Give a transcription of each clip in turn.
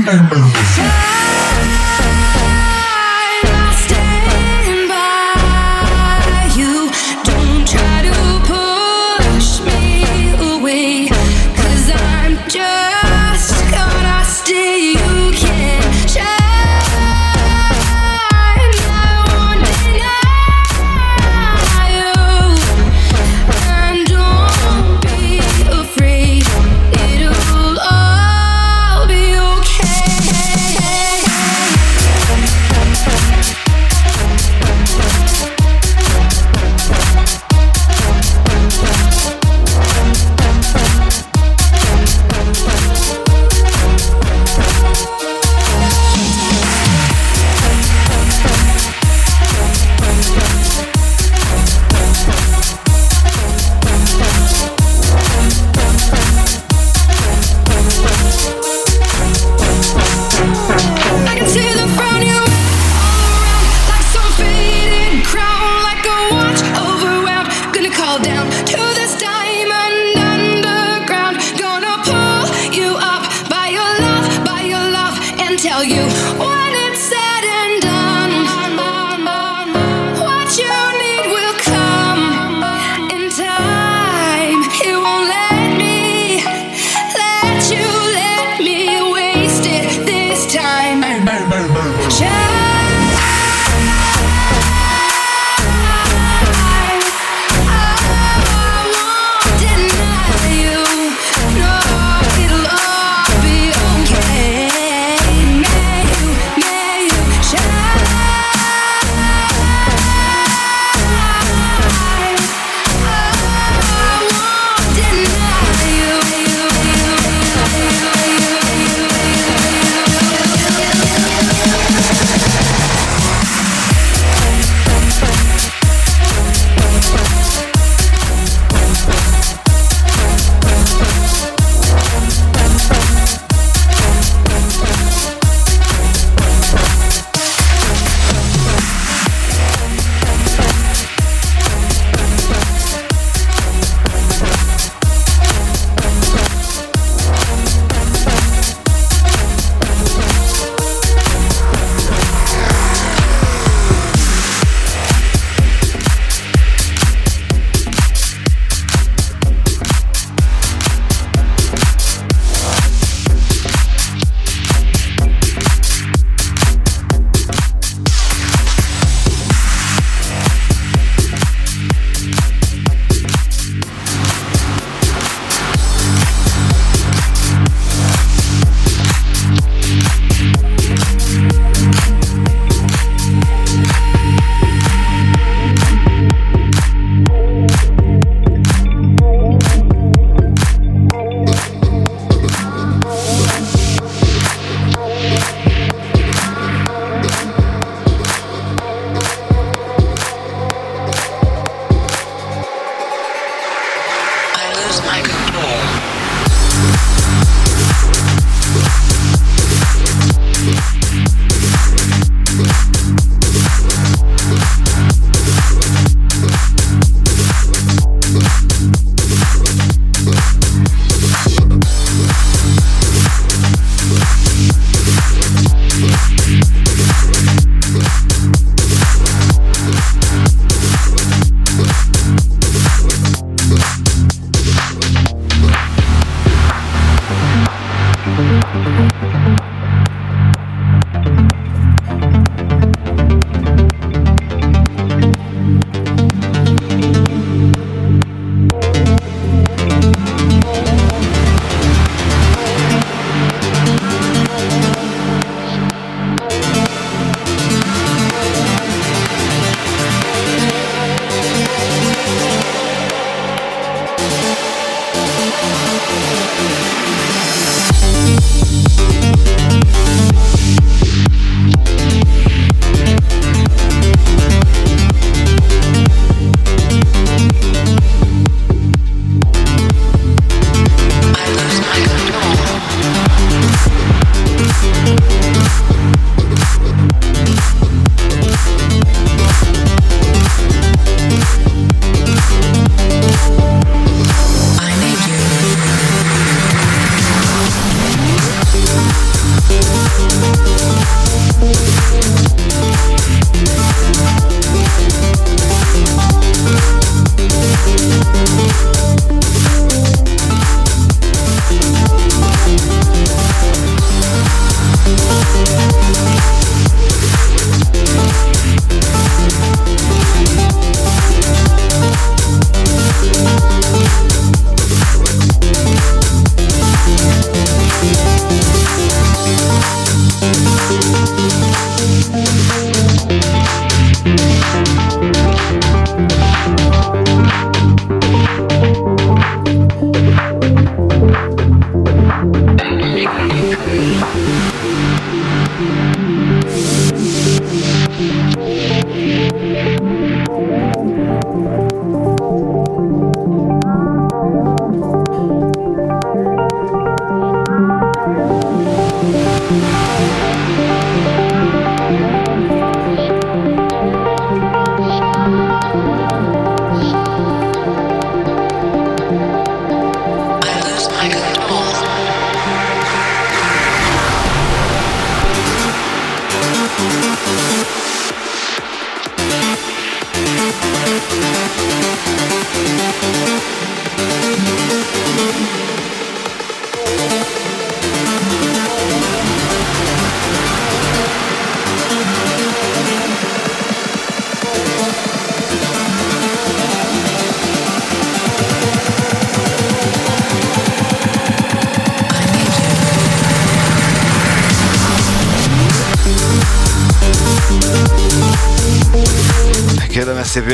Remember.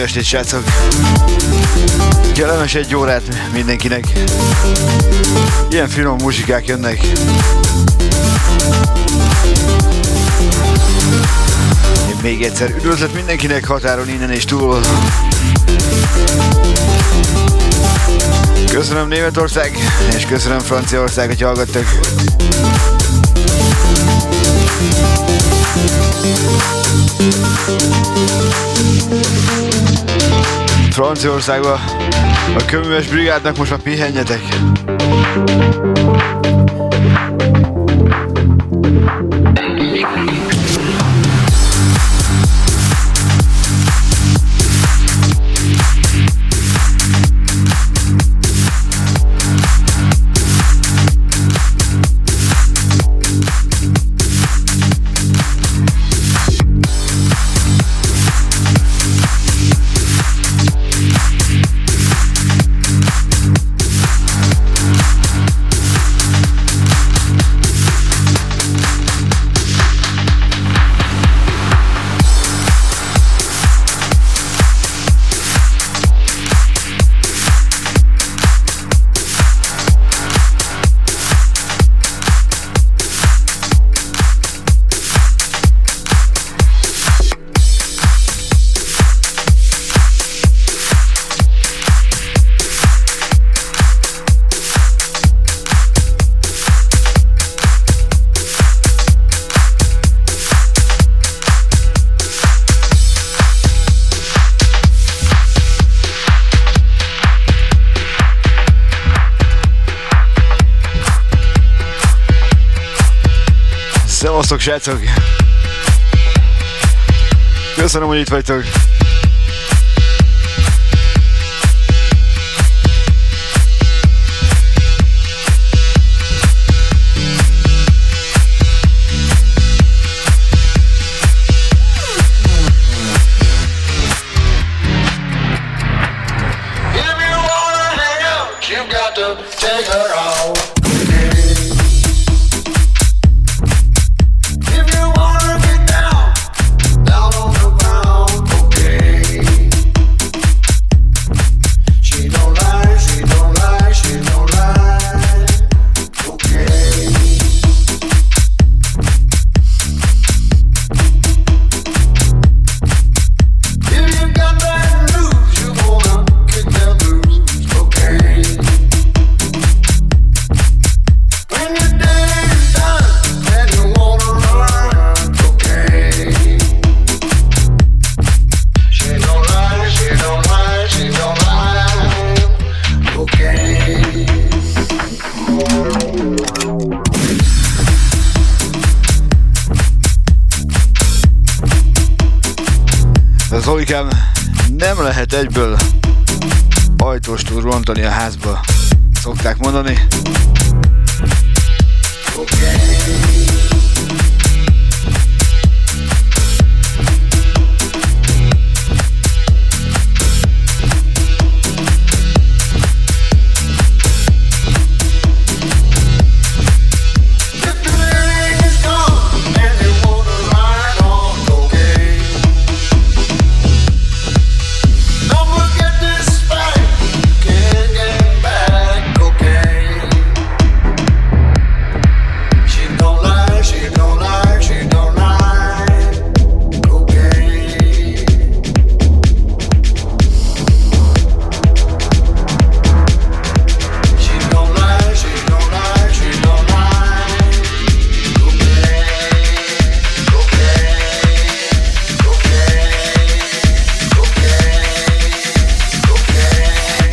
Estét, srácok! Kellemes egy órát mindenkinek. Ilyen finom muzsikák jönnek. Én még egyszer üdvözlet mindenkinek határon innen és túl. Köszönöm Németország, és köszönöm Franciaország, hogy hallgattak. Franciaországba a köműves brigádnak most már pihenjetek. Srácok! Köszönöm, hogy itt vagytok.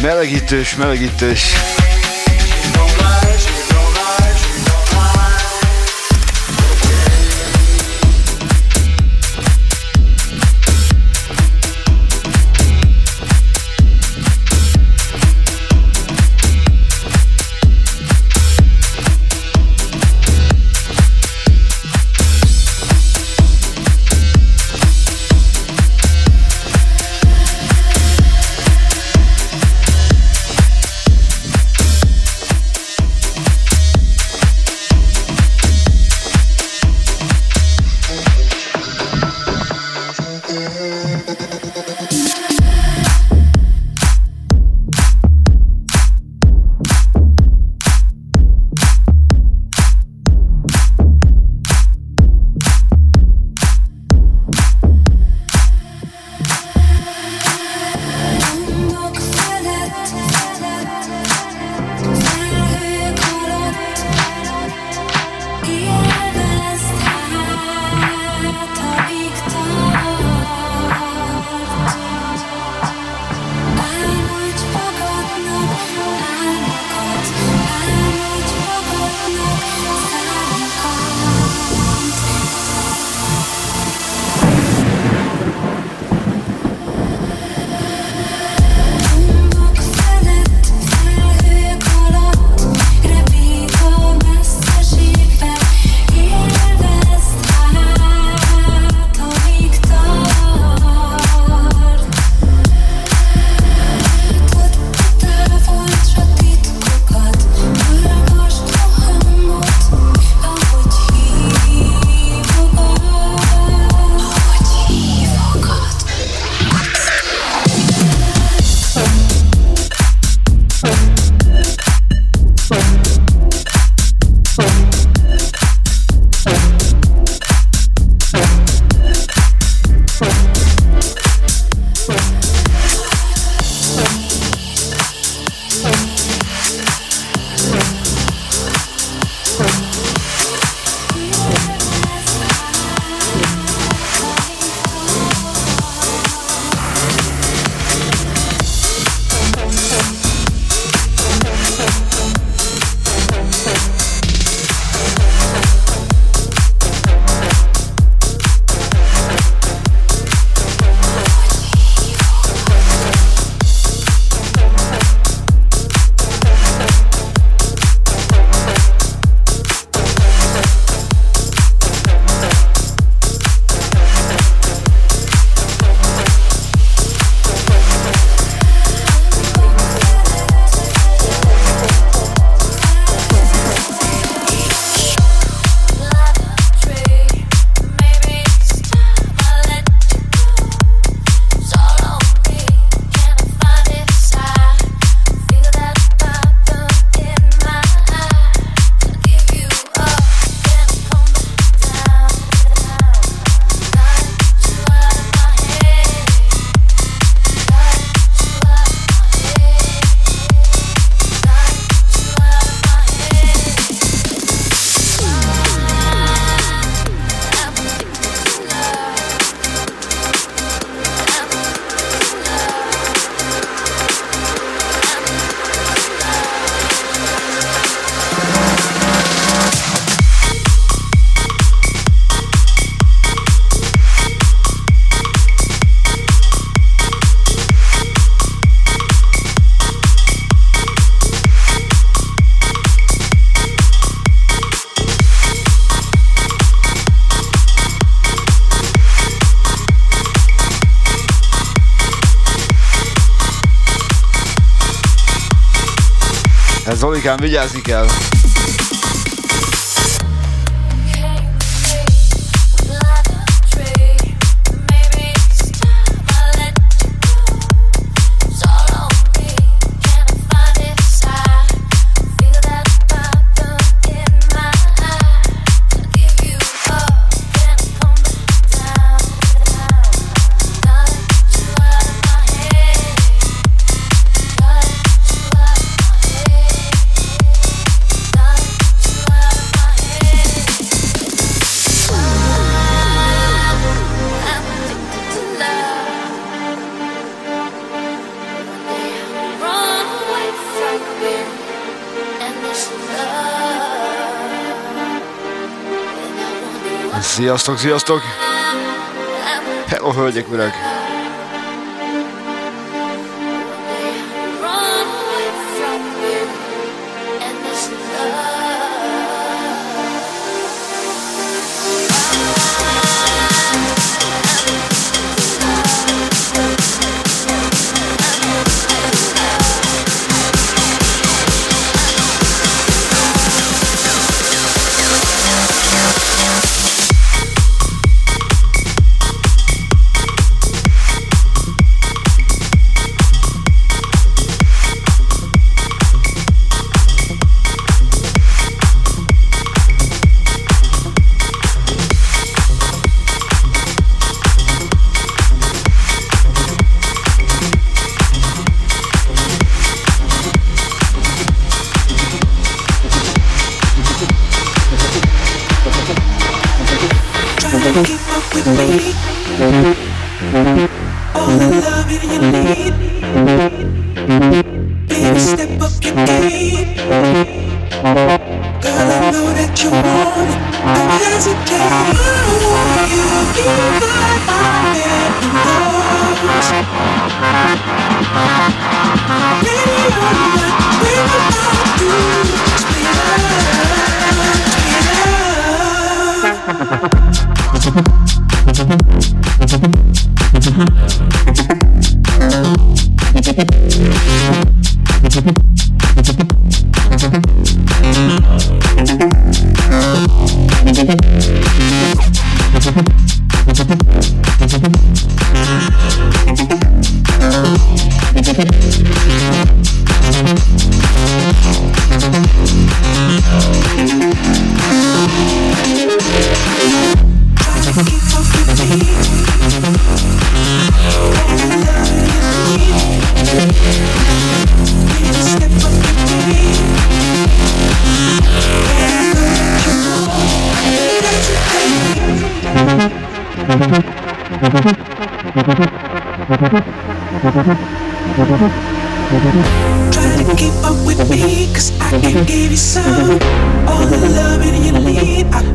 Melegítős, melegítős. Vigyázni kell. Sziasztok, sziasztok! Hello, hölgyek, urak!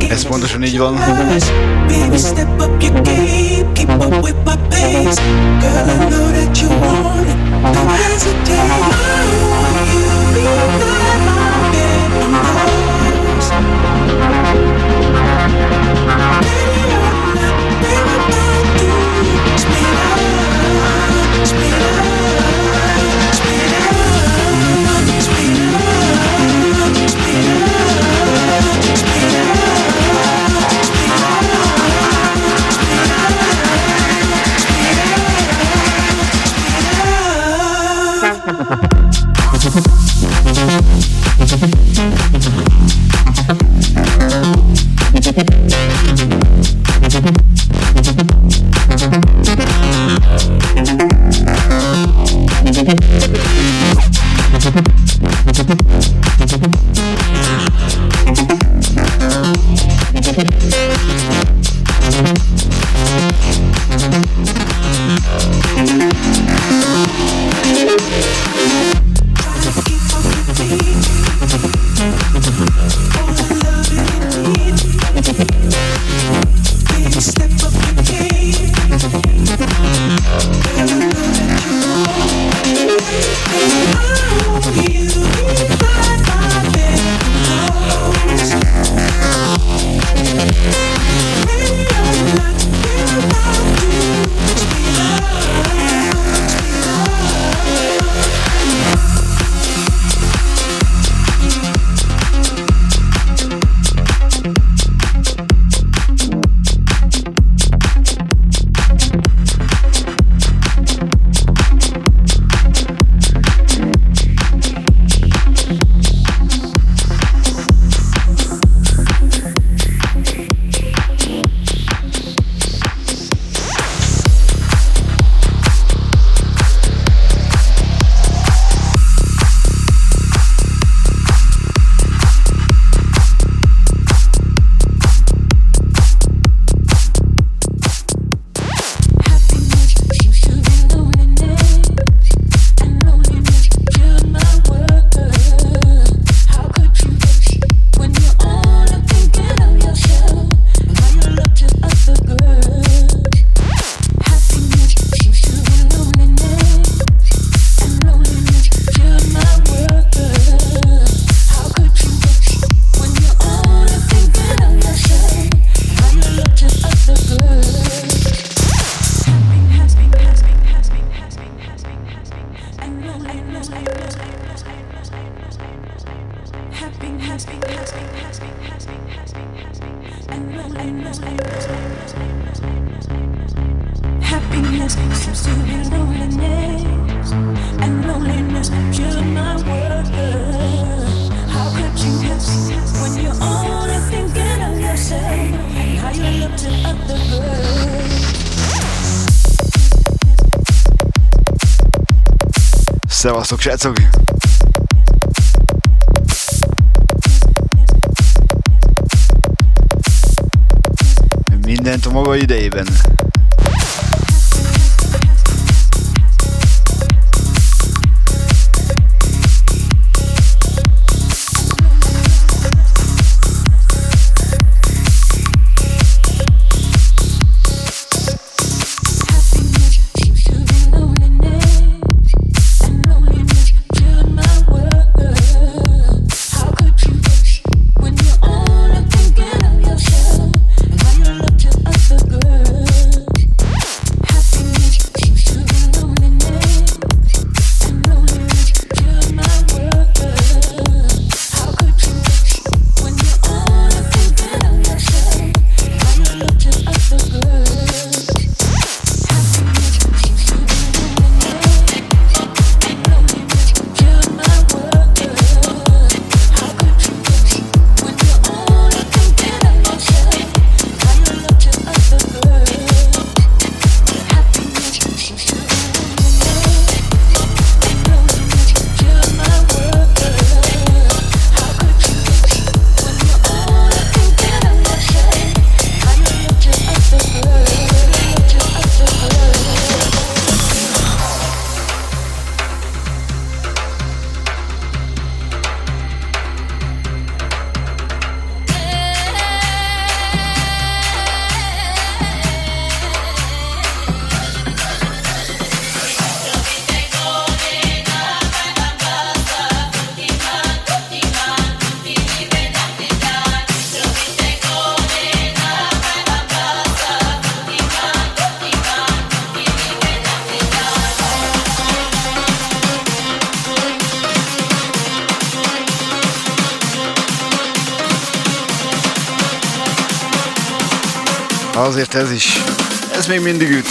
Ez pontosan így van. Girl, I know that you want it. Don't hesitate. Szevasztok, srácok! Mindent a azért ez is, ez még mindig üt.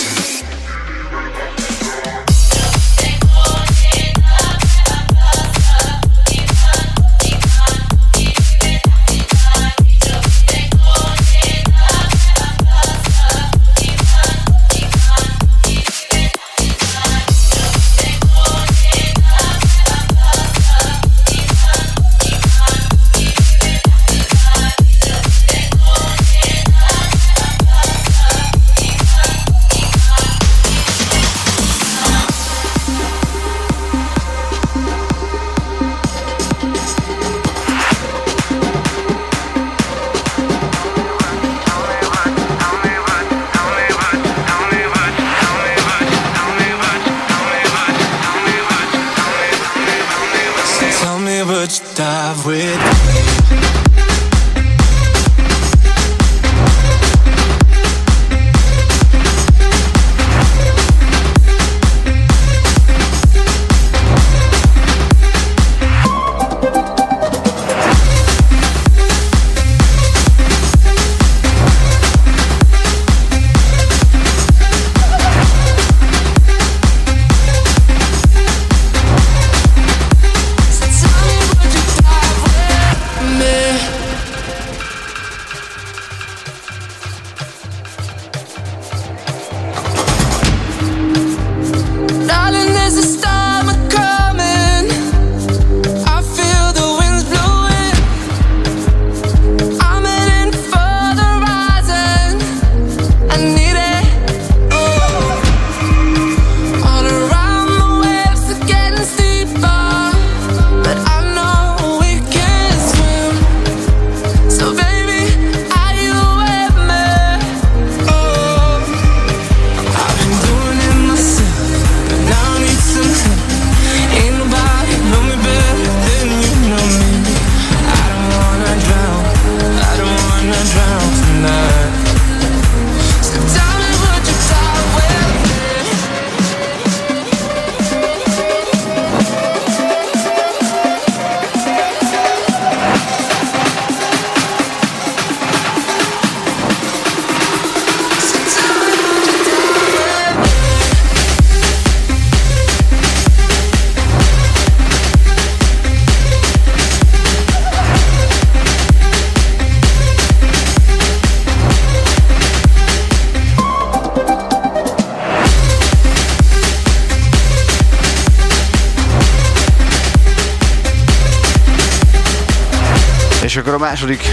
Második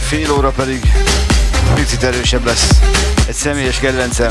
fél óra pedig picit erősebb lesz. Egy személyes kedvencem.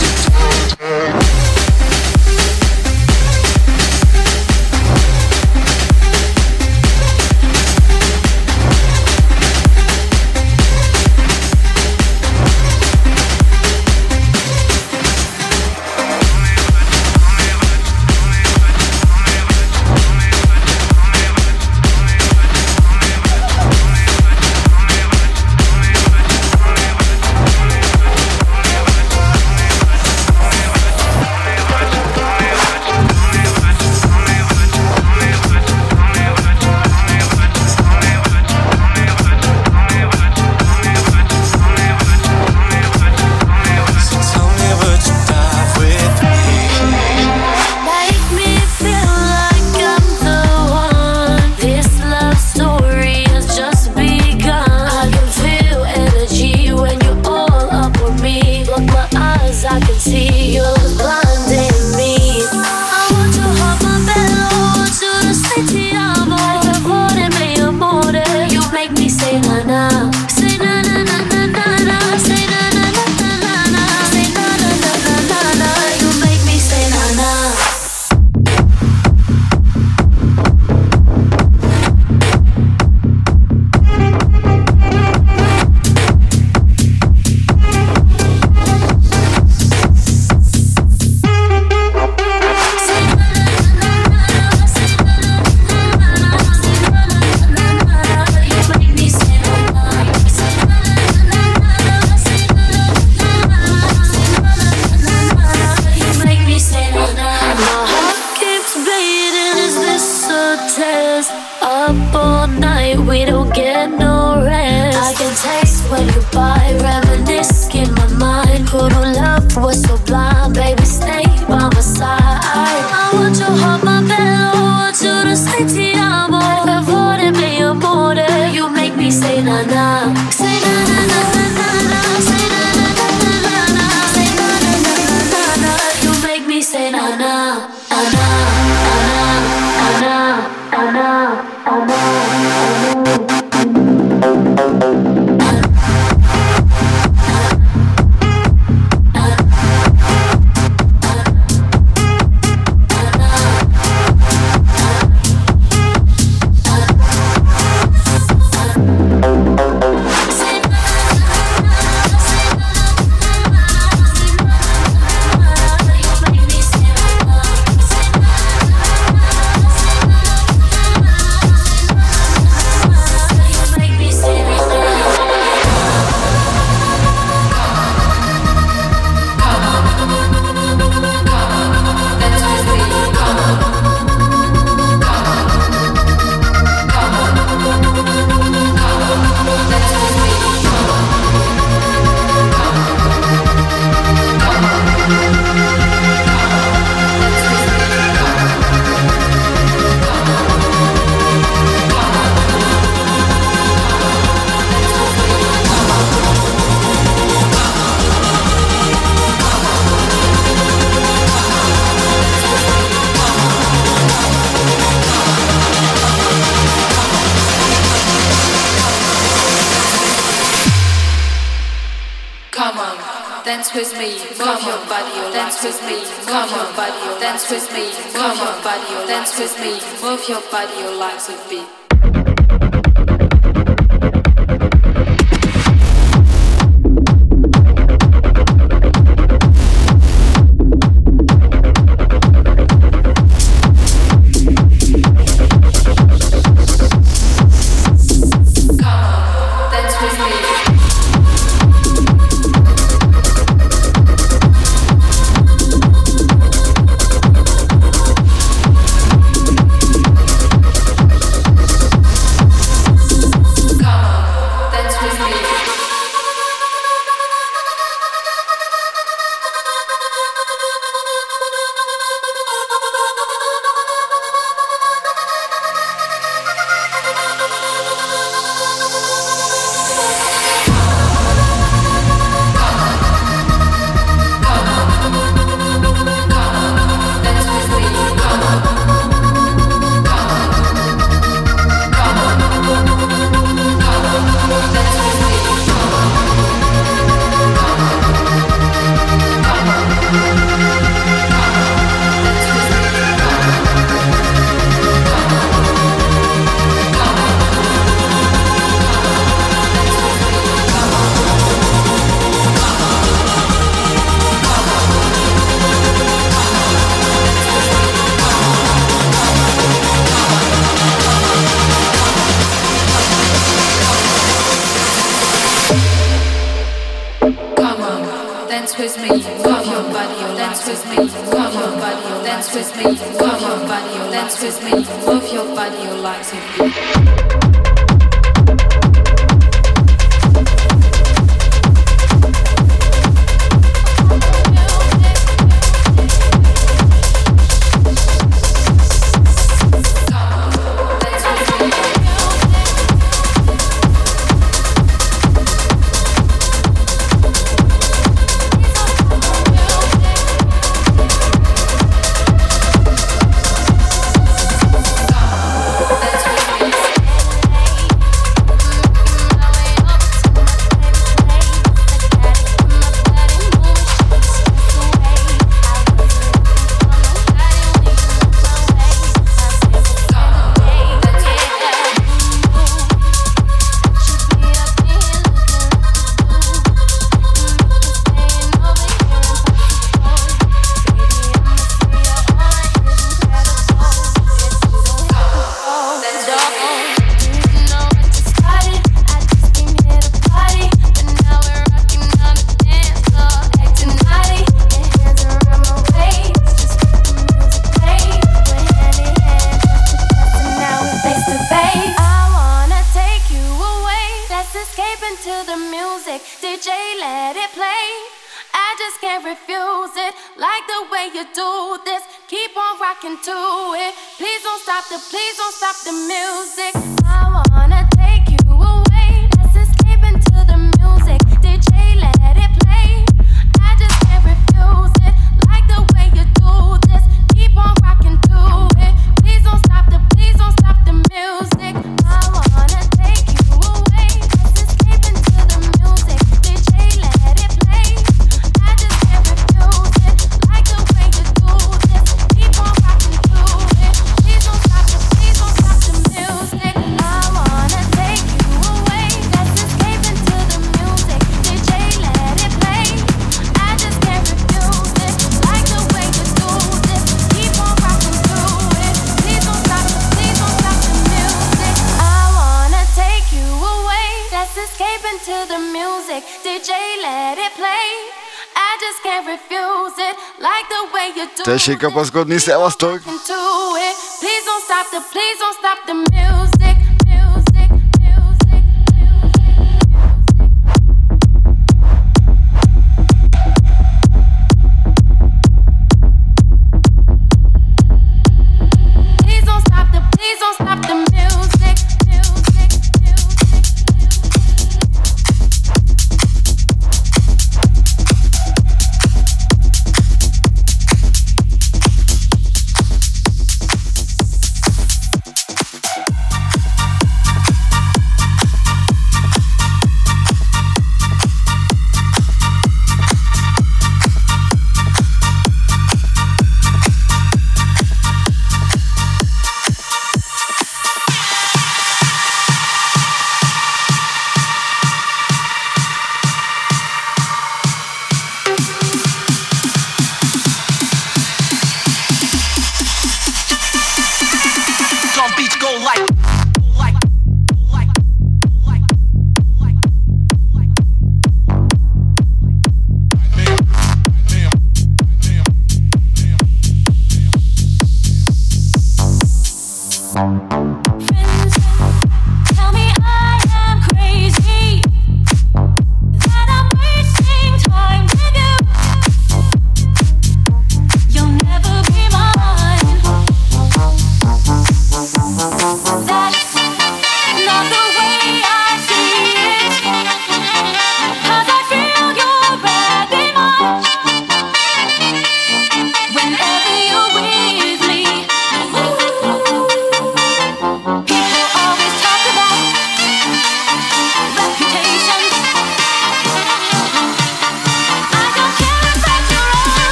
Tessék kapaszkodni, szevasztok!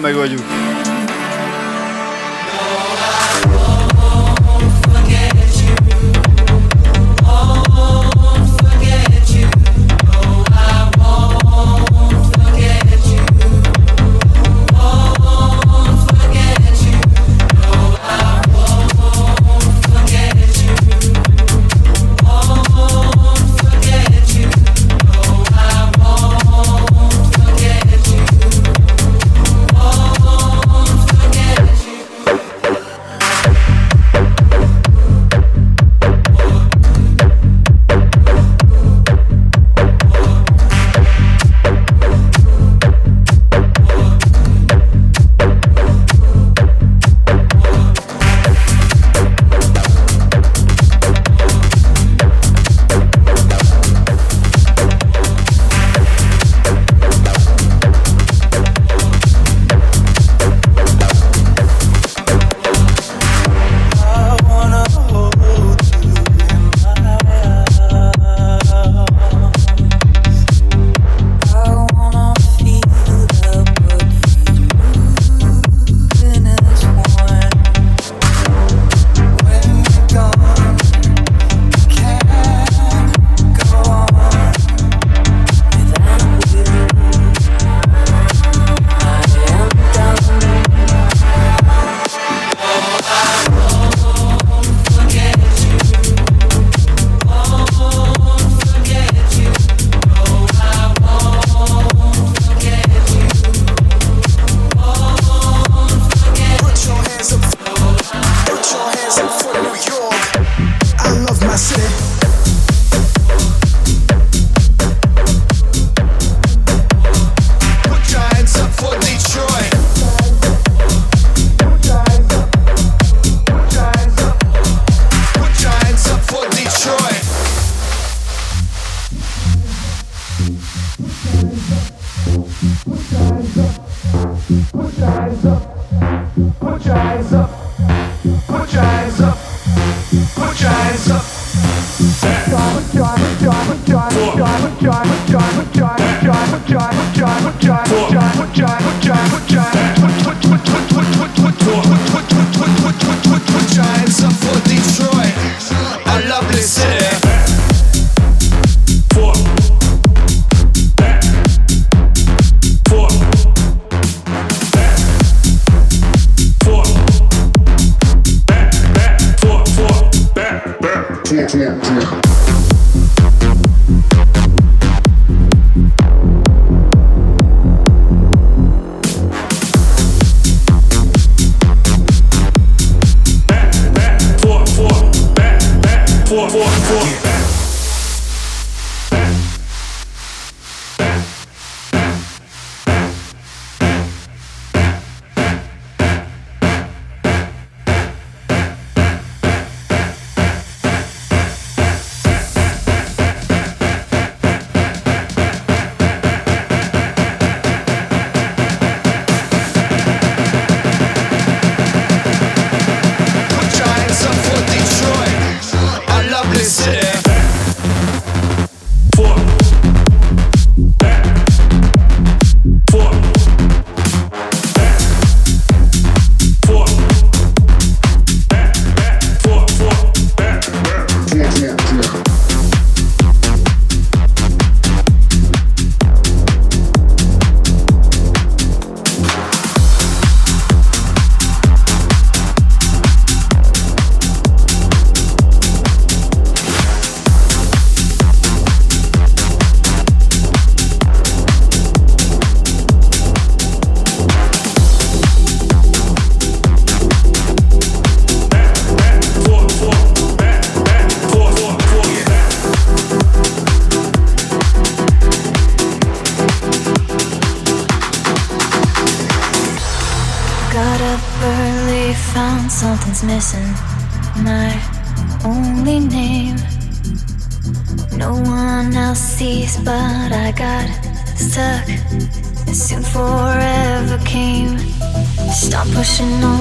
meg vagyunk.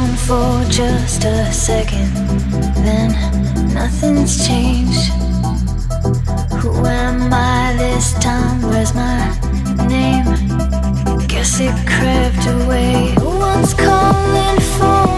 down for just a second, then nothing's changed. Who am I this time? Where's my name? Guess it crept away. What's calling for?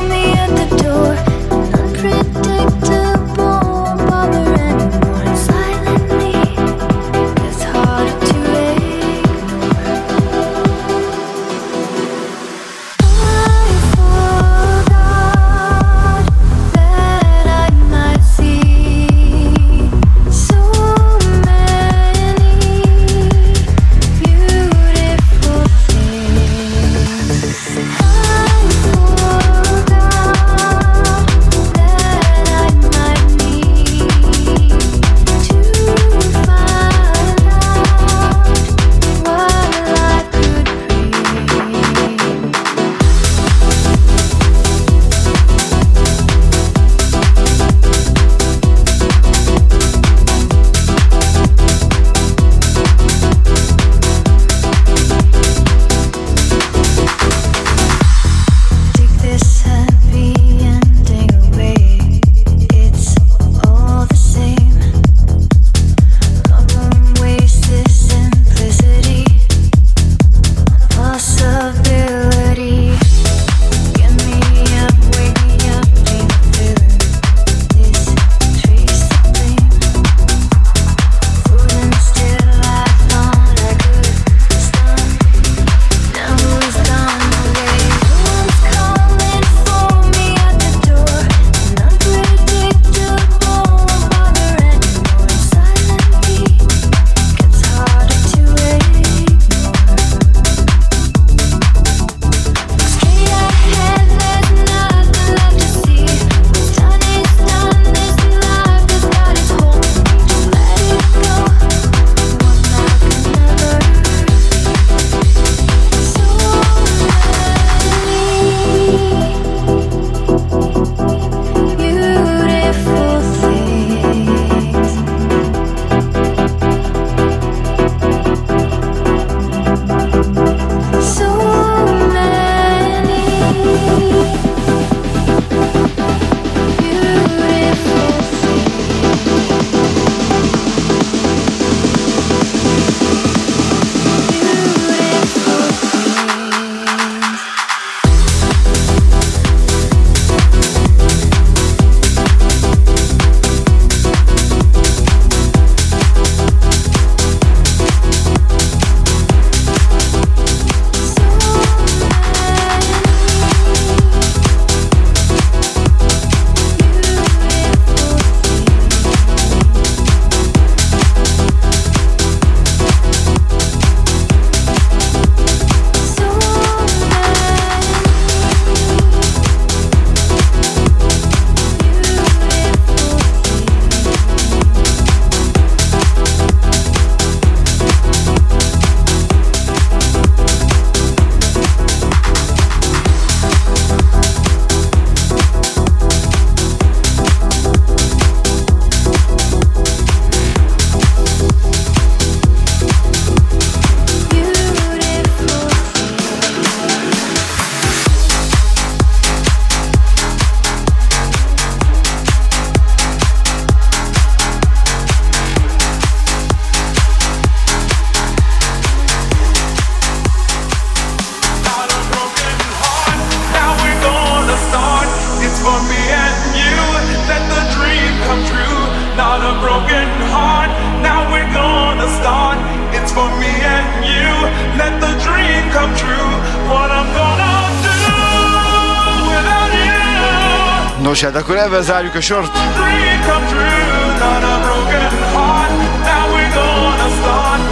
Ezzel zárjuk a sort.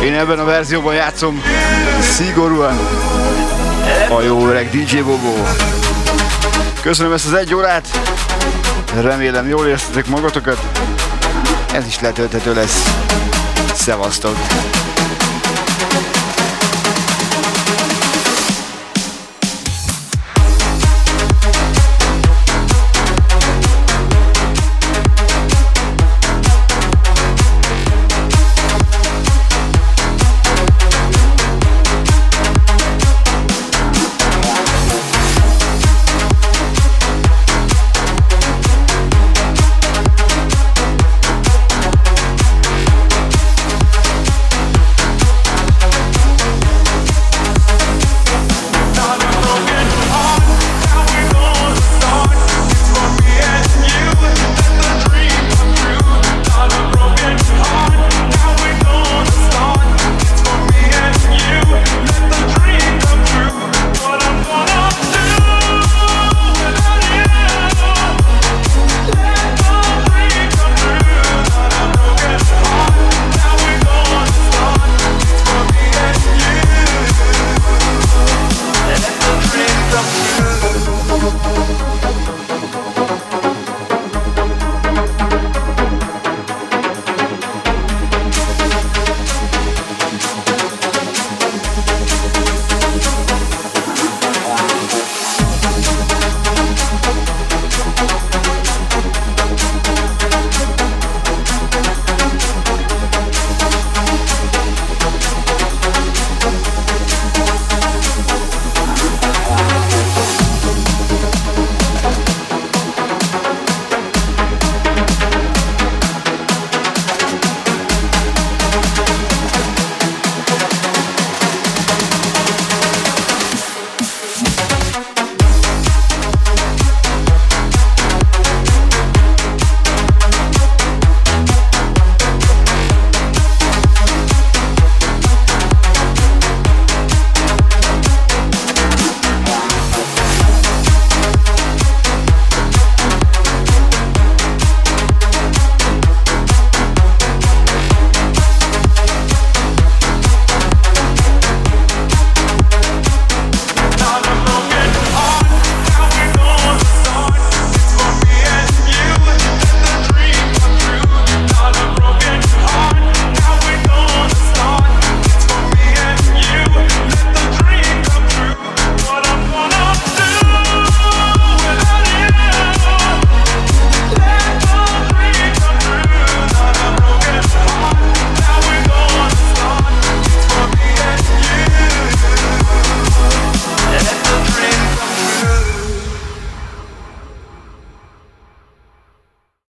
Én ebben a verzióban játszom szigorúan a jó öreg DJ Bobo. Köszönöm ezt az egy órát, remélem jól éreztetek magatokat, ez is letölthető lesz. Szevasztok!